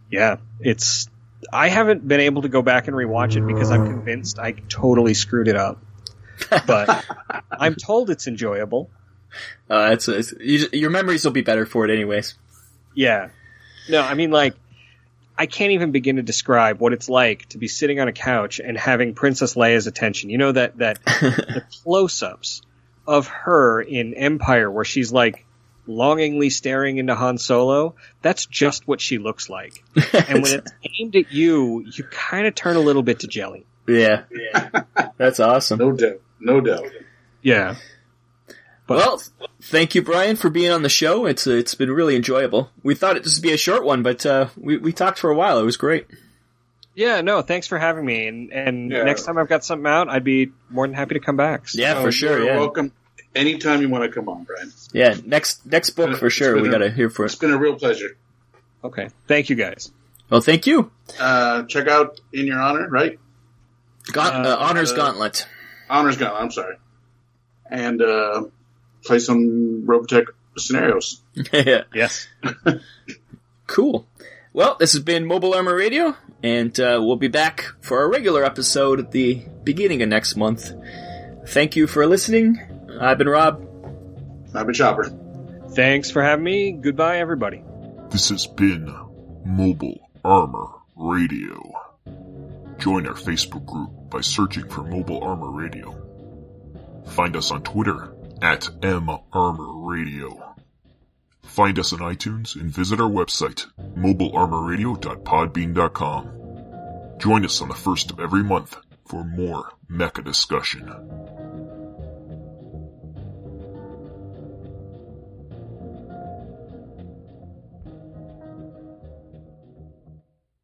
yeah, it's. I haven't been able to go back and rewatch it because I'm convinced I totally screwed it up. But I'm told it's enjoyable. Uh, it's, it's you, your memories will be better for it, anyways. Yeah. No, I mean like I can't even begin to describe what it's like to be sitting on a couch and having Princess Leia's attention. You know that that the close-ups of her in Empire where she's like longingly staring into Han Solo, that's just what she looks like. And when it's aimed at you, you kind of turn a little bit to jelly. yeah, yeah. that's awesome. No doubt. No doubt. Yeah. But Well, thank you, Bryan, for being on the show. It's uh, it's been really enjoyable. We thought it would be a short one, but uh, we we talked for a while. It was great. yeah, no, thanks for having me. And and Yeah. next time I've got something out, I'd be more than happy to come back. So- Yeah, for Oh, sure. You're Yeah, welcome anytime you want to come on, Bryan. yeah. Next next book for sure. We got to hear for It's it. been a real pleasure. Okay. Thank you guys. Well, thank you. Uh, check out In Your Honor, right? Gaunt- uh, Uh, Honors uh, Gauntlet. Honor's Gone, I'm sorry. And uh, play some Robotech scenarios. yeah. Yes. Cool. Well, this has been Mobile Armor Radio, and uh, we'll be back for our regular episode at the beginning of next month. Thank you for listening. I've been Rob. I've been Chopper. Thanks for having me. Goodbye, everybody. This has been Mobile Armor Radio. Join our Facebook group by searching for Mobile Armor Radio. Find us on Twitter at MArmorRadio. Find us on iTunes and visit our website, mobilearmorradio.podbean.com. Join us on the first of every month for more mecha discussion.